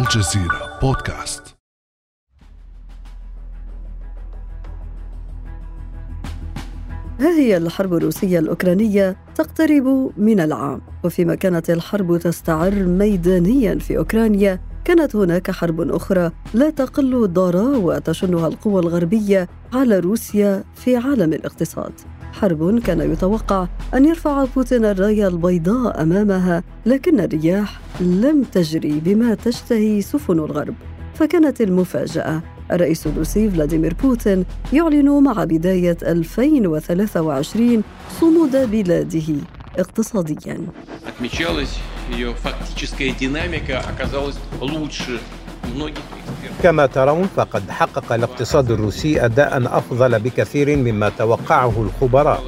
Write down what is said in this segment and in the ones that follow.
الجزيرة بودكاست. هذه الحرب الروسية الأوكرانية تقترب من العام وفيما كانت الحرب تستعر ميدانيا في أوكرانيا كانت هناك حرب أخرى لا تقل ضراوة تشنها القوى الغربية على روسيا في عالم الاقتصاد. حرب كان يتوقع أن يرفع بوتين الراية البيضاء أمامها لكن الرياح لم تجري بما تشتهي سفن الغرب فكانت المفاجأة الرئيس الروسي فلاديمير بوتين يعلن مع بداية 2023 صمود بلاده اقتصاديا ее фактическая динамика оказалась лучше многих كما ترون فقد حقق الاقتصاد الروسي أداء أفضل بكثير مما توقعه الخبراء.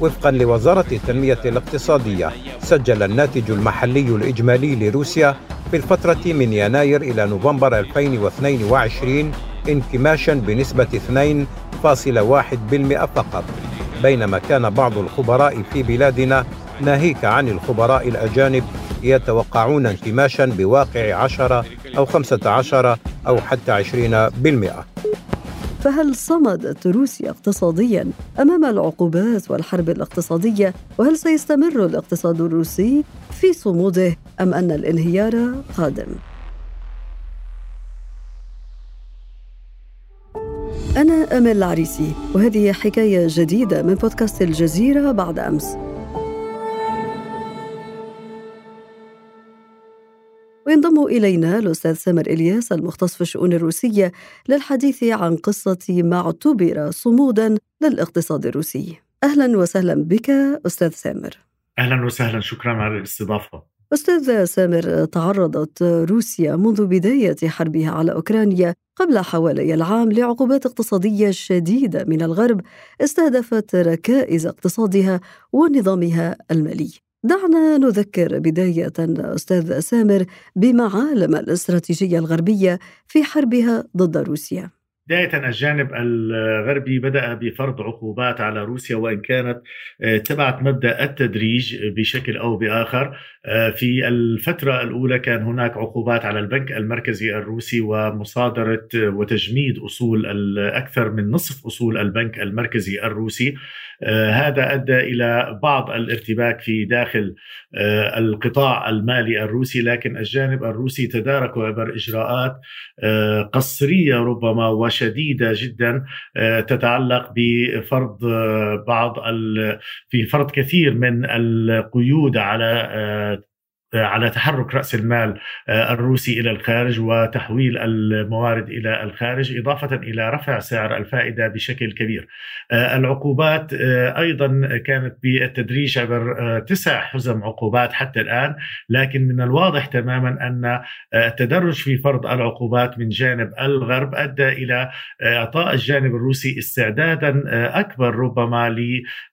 وفقا لوزارة التنمية الاقتصادية سجل الناتج المحلي الإجمالي لروسيا في الفترة من يناير إلى نوفمبر 2022 انكماشا بنسبة 2.1% فقط. بينما كان بعض الخبراء في بلادنا ناهيك عن الخبراء الأجانب يتوقعون انكماشا بواقع 10 أو 15 أو حتى 20% فهل صمدت روسيا اقتصاديا أمام العقوبات والحرب الاقتصادية؟ وهل سيستمر الاقتصاد الروسي في صموده أم أن الانهيار قادم؟ أنا امل العريسي وهذه حكاية جديدة من بودكاست الجزيرة بعد أمس. إلينا الأستاذ سامر إلياس المختص في الشؤون الروسية للحديث عن قصة ما اعتبر صمودا للاقتصاد الروسي. أهلا وسهلا بك أستاذ سامر. أهلا وسهلا شكرا على الاستضافة. أستاذ سامر تعرضت روسيا منذ بداية حربها على أوكرانيا قبل حوالي العام لعقوبات اقتصادية شديدة من الغرب استهدفت ركائز اقتصادها ونظامها المالي. دعنا نذكر بداية أستاذ سامر بمعالم الاستراتيجية الغربية في حربها ضد روسيا. بداية الجانب الغربي بدأ بفرض عقوبات على روسيا وإن كانت آه، تبعت مبدأ التدريج بشكل أو بآخر آه، في الفترة الأولى كان هناك عقوبات على البنك المركزي الروسي ومصادرة وتجميد أصول أكثر من نصف أصول البنك المركزي الروسي آه، هذا أدى إلى بعض الارتباك في داخل آه، القطاع المالي الروسي لكن الجانب الروسي تدارك عبر إجراءات آه، قصريه ربما وشديدة جدا تتعلق بفرض بعض في فرض كثير من القيود على على تحرك رأس المال آه، الروسي إلى الخارج وتحويل الموارد إلى الخارج إضافة إلى رفع سعر الفائدة بشكل كبير. آه، العقوبات آه، أيضا كانت بالتدريج عبر تسع حزم عقوبات حتى الآن لكن من الواضح تماما أن التدرج في فرض العقوبات من جانب الغرب أدى إلى إعطاء الجانب الروسي استعدادا أكبر ربما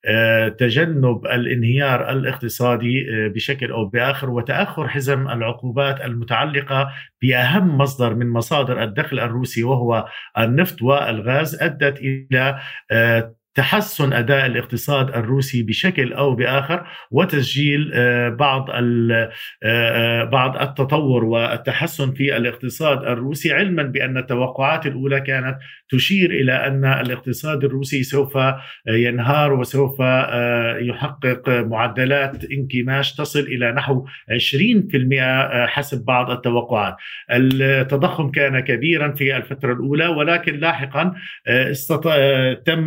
لتجنب الانهيار الاقتصادي بشكل أو بآخر وتأخر حزم العقوبات المتعلقة بأهم مصدر من مصادر الدخل الروسي وهو النفط والغاز أدت إلى آه، تحسن أداء الاقتصاد الروسي بشكل أو بآخر وتسجيل آه، بعض آه، بعض التطور والتحسن في الاقتصاد الروسي علما بأن التوقعات الأولى كانت تشير إلى أن الاقتصاد الروسي سوف ينهار وسوف يحقق معدلات انكماش تصل إلى نحو 20% حسب بعض التوقعات. التضخم كان كبيرا في الفترة الأولى ولكن لاحقا تم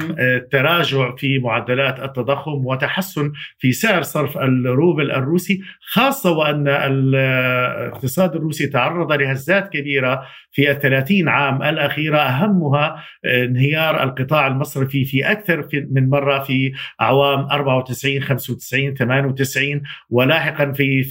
تراجع في معدلات التضخم وتحسن في سعر صرف الروبل الروسي خاصة وأن الاقتصاد الروسي تعرض لهزات كبيرة في الثلاثين عام الأخيرة أهمها انهيار القطاع المصرفي في أكثر من مرة في أعوام 94 95 98 ولاحقا في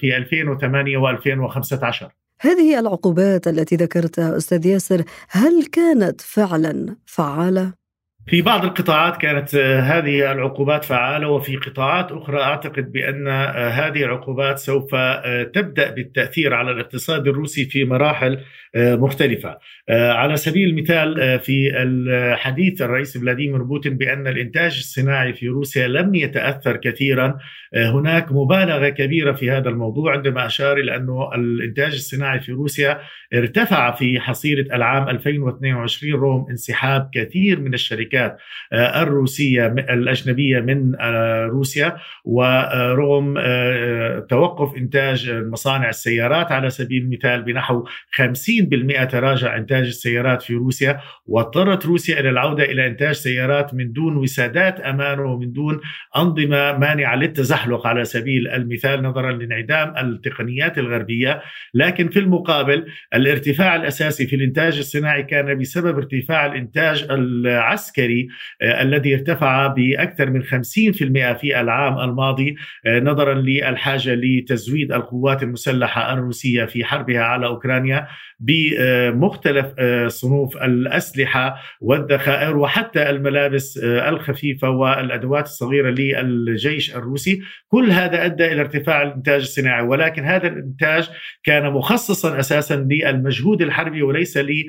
في 2008 و2015 هذه العقوبات التي ذكرتها أستاذ ياسر هل كانت فعلا فعالة؟ في بعض القطاعات كانت آه، هذه العقوبات فعالة وفي قطاعات أخرى أعتقد بأن آه، هذه العقوبات سوف آه، تبدأ بالتأثير على الاقتصاد الروسي في مراحل مختلفة. على سبيل المثال في الحديث الرئيس فلاديمير بوتين بأن الإنتاج الصناعي في روسيا لم يتأثر كثيرا، هناك مبالغة كبيرة في هذا الموضوع عندما أشار إلى أنه الإنتاج الصناعي في روسيا ارتفع في حصيلة العام 2022 رغم انسحاب كثير من الشركات الشركات آه، الروسية الأجنبية من آه، روسيا ورغم آه، توقف إنتاج مصانع السيارات على سبيل المثال بنحو 50% تراجع إنتاج السيارات في روسيا واضطرت روسيا إلى العودة إلى إنتاج سيارات من دون وسادات أمان ومن دون أنظمة مانعة للتزحلق على سبيل المثال نظرا لانعدام التقنيات الغربية. لكن في المقابل الارتفاع الأساسي في الإنتاج الصناعي كان بسبب ارتفاع الإنتاج العسكري العسكري آه، الذي ارتفع بأكثر من 50% في العام الماضي آه، نظرا للحاجة لتزويد القوات المسلحة الروسية في حربها على أوكرانيا بمختلف آه، صنوف الأسلحة والذخائر وحتى الملابس الخفيفة والأدوات الصغيرة للجيش الروسي، كل هذا أدى إلى ارتفاع الإنتاج الصناعي ولكن هذا الإنتاج كان مخصصا أساسا للمجهود الحربي وليس لل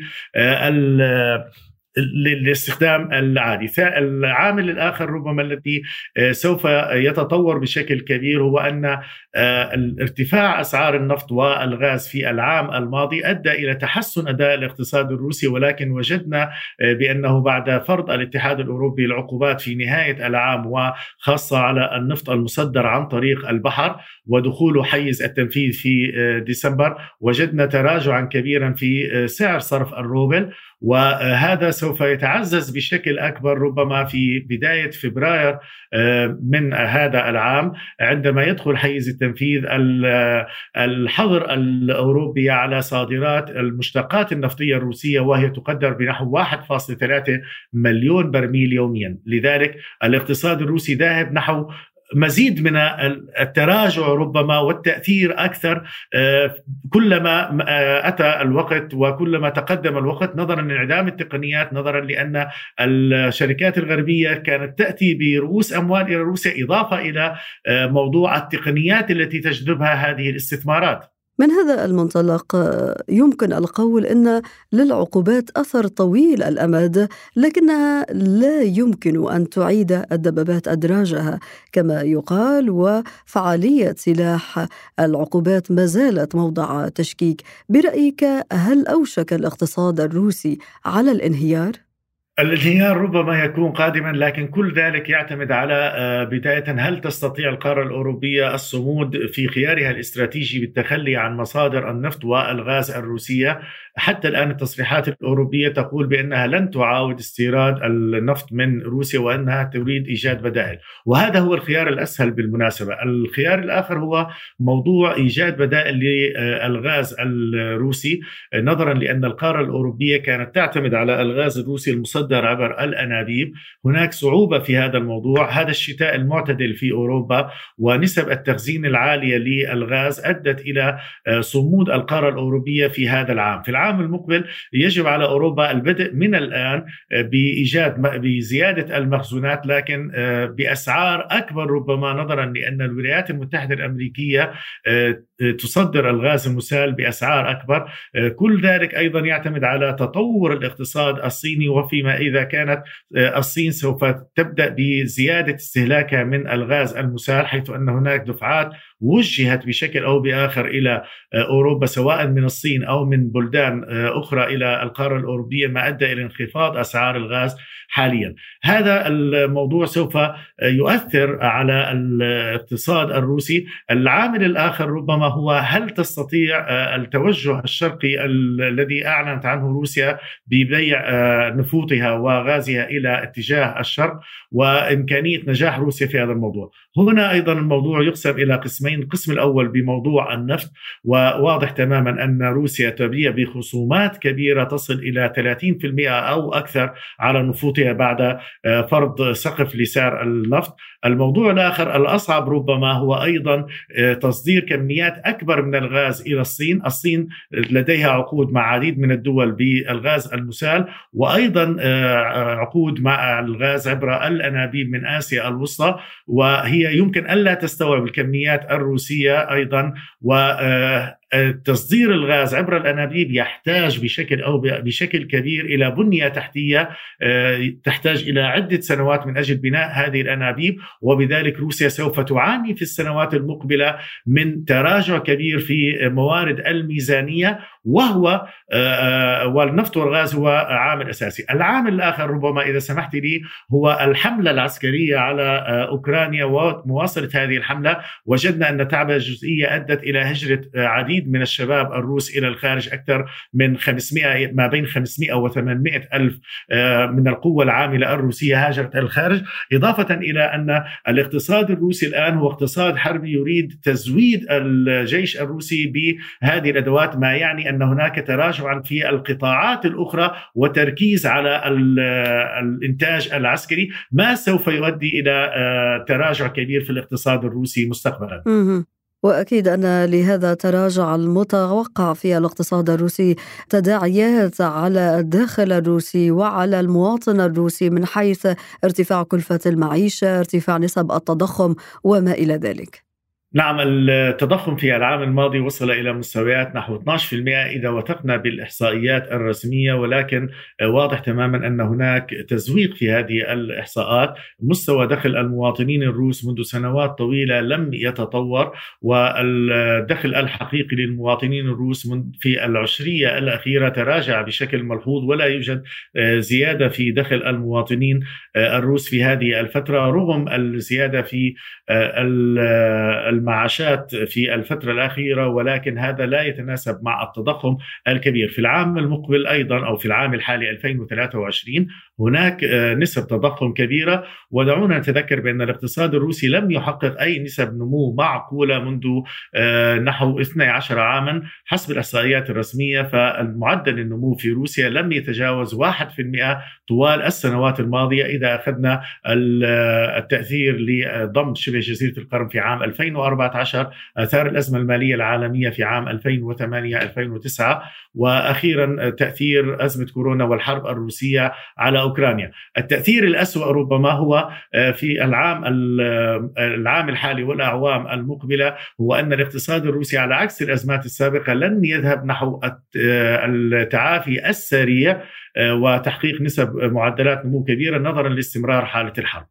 للاستخدام العادي. العامل الآخر ربما الذي آه، سوف يتطور بشكل كبير هو أن آه، ارتفاع أسعار النفط والغاز في العام الماضي أدى إلى تحسن أداء الاقتصاد الروسي ولكن وجدنا آه، بأنه بعد فرض الاتحاد الأوروبي العقوبات في نهاية العام وخاصة على النفط المصدر عن طريق البحر ودخول حيز التنفيذ في ديسمبر وجدنا تراجعا كبيرا في سعر صرف الروبل وهذا سوف يتعزز بشكل أكبر ربما في بداية فبراير آه، من هذا العام عندما يدخل حيز التنفيذ الحظر الأوروبي على صادرات المشتقات النفطية الروسية وهي تقدر بنحو 1.3 مليون برميل يوميا، لذلك الاقتصاد الروسي ذاهب نحو مزيد من التراجع ربما والتأثير أكثر آه، كلما آه، أتى الوقت وكلما تقدم الوقت نظرا لانعدام التقنيات نظرا لأن الشركات الغربية كانت تأتي برؤوس أموال إلى روسيا إضافة إلى آه، موضوع التقنيات التي تجذبها هذه الاستثمارات. من هذا المنطلق؟ يمكن القول إن للعقوبات أثر طويل الأمد لكنها لا يمكن أن تعيد الدبابات أدراجها. كما يقال وفعالية سلاح العقوبات ما زالت موضع تشكيك. برأيك هل أوشك الاقتصاد الروسي على الانهيار؟ الانهيار ربما يكون قادما لكن كل ذلك يعتمد على آه، بداية هل تستطيع القارة الأوروبية الصمود في خيارها الاستراتيجي بالتخلي عن مصادر النفط والغاز الروسية؟ حتى الآن التصريحات الأوروبية تقول بأنها لن تعاود استيراد النفط من روسيا وأنها تريد إيجاد بدائل. وهذا هو الخيار الأسهل بالمناسبة. الخيار الآخر هو موضوع إيجاد بدائل للغاز الروسي نظرا لأن القارة الأوروبية كانت تعتمد على الغاز الروسي المصدر عبر الأنابيب. هناك صعوبة في هذا الموضوع. هذا الشتاء المعتدل في أوروبا ونسب التخزين العالية للغاز أدت إلى صمود القارة الأوروبية في هذا العام. في العام المقبل يجب على أوروبا البدء من الآن آه، بإيجاد بزيادة المخزونات لكن آه، بأسعار أكبر ربما نظرا لأن الولايات المتحدة الأمريكية آه، تصدر الغاز المسال بأسعار أكبر. كل ذلك أيضا يعتمد على تطور الاقتصاد الصيني وفيما إذا كانت الصين سوف تبدأ بزيادة استهلاكها من الغاز المسال حيث أن هناك دفعات وجهت بشكل أو بآخر إلى أوروبا سواء من الصين أو من بلدان أخرى إلى القارة الأوروبية ما أدى إلى انخفاض أسعار الغاز حاليا. هذا الموضوع سوف يؤثر على الاقتصاد الروسي. العامل الآخر ربما هو هل تستطيع التوجه الشرقي الذي أعلنت عنه روسيا ببيع نفوطها وغازها إلى اتجاه الشرق وإمكانية نجاح روسيا في هذا الموضوع. هنا أيضا الموضوع يقسم إلى قسمين. المواطنين القسم الأول بموضوع النفط وواضح تماما أن روسيا تبيع بخصومات كبيرة تصل إلى 30% أو أكثر على نفوذها بعد آه، فرض سقف لسعر النفط. الموضوع الآخر الأصعب ربما هو أيضا آه، تصدير كميات أكبر من الغاز إلى الصين. الصين لديها عقود مع عديد من الدول بالغاز المسال وأيضا آه، عقود مع الغاز عبر الأنابيب من آسيا الوسطى. وهي يمكن ألا تستوعب الكميات الروسية أيضا و تصدير الغاز عبر الأنابيب يحتاج بشكل أو بشكل كبير إلى بنية تحتية آه، تحتاج إلى عدة سنوات من أجل بناء هذه الأنابيب وبذلك روسيا سوف تعاني في السنوات المقبلة من تراجع كبير في موارد الميزانية وهو آه، آه، والنفط والغاز هو عامل أساسي. العامل الآخر ربما إذا سمحت لي هو الحملة العسكرية على أوكرانيا ومواصلة هذه الحملة وجدنا أن تعبئه جزئيه أدت إلى هجرة عديد العديد من الشباب الروس إلى الخارج أكثر من 500 ما بين 500 و 800 ألف آه، من القوة العاملة الروسية هاجرت الخارج إضافة إلى أن الاقتصاد الروسي الآن هو اقتصاد حربي يريد تزويد الجيش الروسي بهذه الأدوات ما يعني أن هناك تراجعا في القطاعات الأخرى وتركيز على الإنتاج العسكري ما سوف يؤدي إلى آه، تراجع كبير في الاقتصاد الروسي مستقبلا. وأكيد أن لهذا التراجع المتوقع في الاقتصاد الروسي تداعيات على الداخل الروسي وعلى المواطن الروسي من حيث ارتفاع كلفة المعيشة، ارتفاع نسب التضخم وما إلى ذلك. نعم التضخم في العام الماضي وصل إلى مستويات نحو 12% إذا وثقنا بالإحصائيات الرسمية ولكن واضح تماما أن هناك تزويق في هذه الإحصاءات. مستوى دخل المواطنين الروس منذ سنوات طويلة لم يتطور والدخل الحقيقي للمواطنين الروس في العشرية الأخيرة تراجع بشكل ملحوظ ولا يوجد زيادة في دخل المواطنين الروس في هذه الفترة رغم الزيادة في المعاشات في الفترة الأخيرة ولكن هذا لا يتناسب مع التضخم الكبير. في العام المقبل أيضا أو في العام الحالي 2023 هناك آه، نسب تضخم كبيرة. ودعونا نتذكر بأن الاقتصاد الروسي لم يحقق أي نسب نمو معقولة منذ آه، نحو 12 عاما حسب الإحصائيات الرسمية. فالمعدل النمو في روسيا لم يتجاوز 1% طوال السنوات الماضية إذا أخذنا آه، التأثير لضم شبه جزيرة القرم في عام 2014 أثار الأزمة المالية العالمية في عام 2008-2009 وأخيرا تأثير أزمة كورونا والحرب الروسية على أوكرانيا، التأثير الأسوأ ربما هو آه، في العام آه، العام الحالي والأعوام المقبلة هو أن الاقتصاد الروسي على عكس الأزمات السابقة لن يذهب نحو آه، التعافي السريع وتحقيق نسب معدلات نمو كبيرة نظرا لاستمرار حالة الحرب.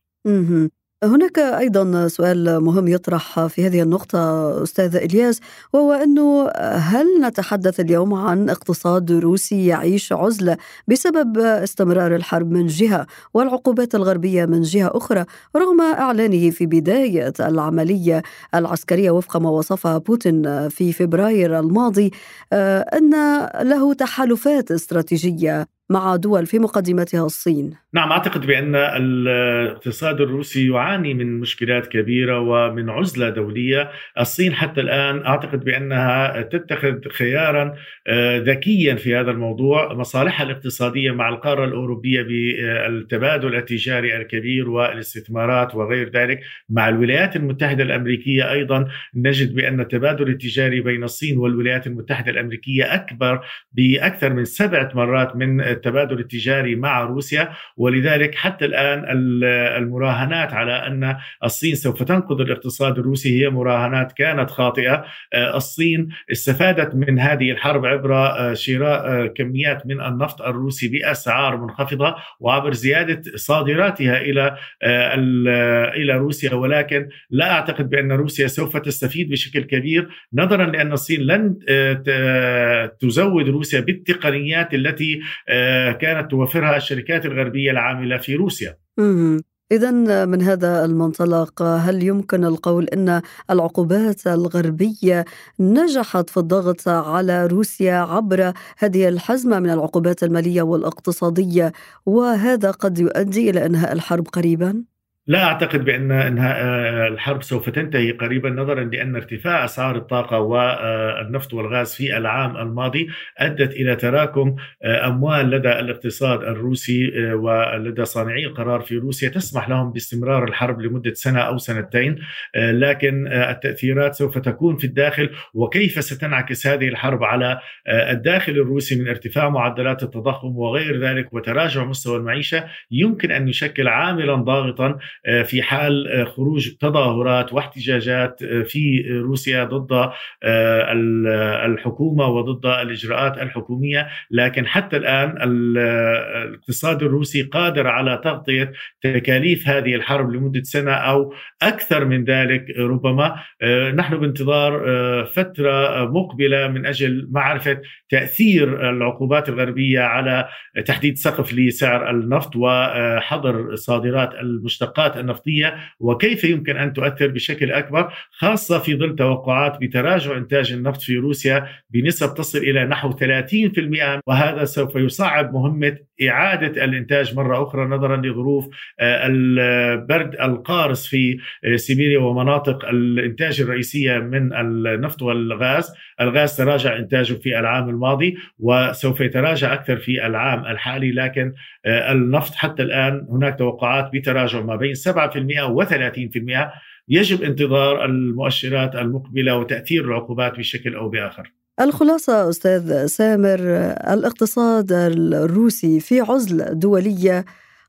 هناك أيضا سؤال مهم يطرح في هذه النقطة أستاذ إلياس وهو أنه هل نتحدث اليوم عن اقتصاد روسي يعيش عزلة بسبب استمرار الحرب من جهة والعقوبات الغربية من جهة أخرى رغم إعلانه في بداية العملية العسكرية وفق ما وصفها بوتين في فبراير الماضي آه، أن له تحالفات استراتيجية مع دول في مقدمتها الصين. نعم أعتقد بأن الاقتصاد الروسي يعاني من مشكلات كبيرة ومن عزلة دولية، الصين حتى الآن أعتقد بأنها تتخذ خيارا آه، ذكيا في هذا الموضوع، مصالحها الاقتصادية مع القارة الأوروبية بالتبادل التجاري الكبير والاستثمارات وغير ذلك، مع الولايات المتحدة الأمريكية أيضا نجد بأن التبادل التجاري بين الصين والولايات المتحدة الأمريكية أكبر بأكثر من سبعة مرات من التبادل التجاري مع روسيا ولذلك حتى الآن المراهنات على أن الصين سوف تنقذ الاقتصاد الروسي هي مراهنات كانت خاطئة. آه، الصين استفادت من هذه الحرب عبر آه، شراء آه، كميات من النفط الروسي بأسعار منخفضة وعبر زيادة صادراتها إلى إلى روسيا. ولكن لا أعتقد بأن روسيا سوف تستفيد بشكل كبير نظرا لأن الصين لن تزود روسيا بالتقنيات التي كانت توفرها الشركات الغربية العاملة في روسيا. إذا من هذا المنطلق هل يمكن القول أن العقوبات الغربية نجحت في الضغط على روسيا عبر هذه الحزمة من العقوبات المالية والاقتصادية وهذا قد يؤدي إلى إنهاء الحرب قريبا؟ لا أعتقد بأن إنها آه، الحرب سوف تنتهي قريبا نظرا لأن ارتفاع أسعار الطاقة والنفط والغاز في العام الماضي أدت إلى تراكم آه، أموال لدى الاقتصاد الروسي آه، ولدى صانعي القرار في روسيا تسمح لهم باستمرار الحرب لمدة سنة أو سنتين لكن التأثيرات سوف تكون في الداخل وكيف ستنعكس هذه الحرب على الداخل الروسي من ارتفاع معدلات التضخم وغير ذلك وتراجع مستوى المعيشة يمكن أن يشكل عاملا ضاغطا آه، في حال آه، خروج تظاهرات واحتجاجات آه، في روسيا ضد الحكومة وضد الإجراءات الحكومية. لكن حتى الآن الاقتصاد الروسي قادر على تغطية تكاليف هذه الحرب لمدة سنة أو أكثر من ذلك. ربما نحن بانتظار فترة مقبلة من أجل معرفة تأثير العقوبات الغربية على تحديد سقف لسعر النفط وحظر صادرات المشتقات. النفطية وكيف يمكن أن تؤثر بشكل أكبر خاصة في ظل توقعات بتراجع إنتاج النفط في روسيا بنسب تصل إلى نحو 30% وهذا سوف يصعب مهمة إعادة الإنتاج مرة أخرى نظرا لظروف آه، البرد القارس في آه، سيبيريا ومناطق الإنتاج الرئيسية من النفط والغاز، الغاز تراجع إنتاجه في العام الماضي وسوف يتراجع أكثر في العام الحالي لكن آه، النفط حتى الآن هناك توقعات بتراجع ما بين 7% و30% يجب انتظار المؤشرات المقبلة وتأثير العقوبات بشكل أو بآخر. الخلاصة أستاذ سامر الاقتصاد الروسي في عزلة دولية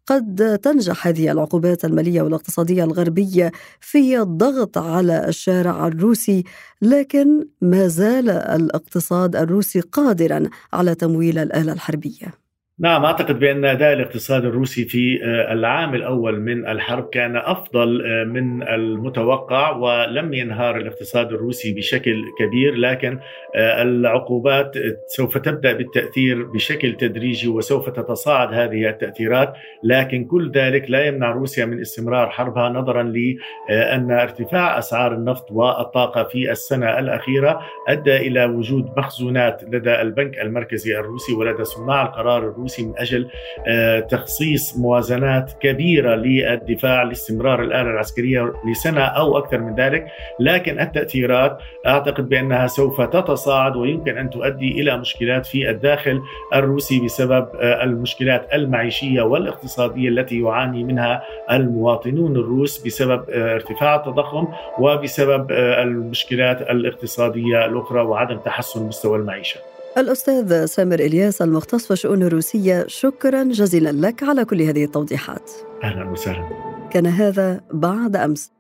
قد تنجح هذه العقوبات المالية والاقتصادية الغربية في الضغط على الشارع الروسي لكن ما زال الاقتصاد الروسي قادرا على تمويل الآلة الحربية نعم أعتقد بأن أداء الاقتصاد الروسي في آه، العام الأول من الحرب كان أفضل آه، من المتوقع ولم ينهار الاقتصاد الروسي بشكل كبير لكن آه، العقوبات سوف تبدأ بالتأثير بشكل تدريجي وسوف تتصاعد هذه التأثيرات لكن كل ذلك لا يمنع روسيا من استمرار حربها نظرا لأن ارتفاع أسعار النفط والطاقة في السنة الأخيرة أدى إلى وجود مخزونات لدى البنك المركزي الروسي ولدى صناع القرار الروسي الروسي من أجل آه، تخصيص موازنات كبيرة للدفاع لاستمرار الآلة العسكرية لسنة أو أكثر من ذلك، لكن التأثيرات أعتقد بأنها سوف تتصاعد ويمكن أن تؤدي إلى مشكلات في الداخل الروسي بسبب آه، المشكلات المعيشية والاقتصادية التي يعاني منها المواطنون الروس بسبب آه، ارتفاع التضخم وبسبب المشكلات الاقتصادية الأخرى وعدم تحسن مستوى المعيشة. الأستاذ سامر إلياس المختص في الشؤون الروسية شكرا جزيلا لك على كل هذه التوضيحات. أهلا وسهلا. كان هذا بعد أمس.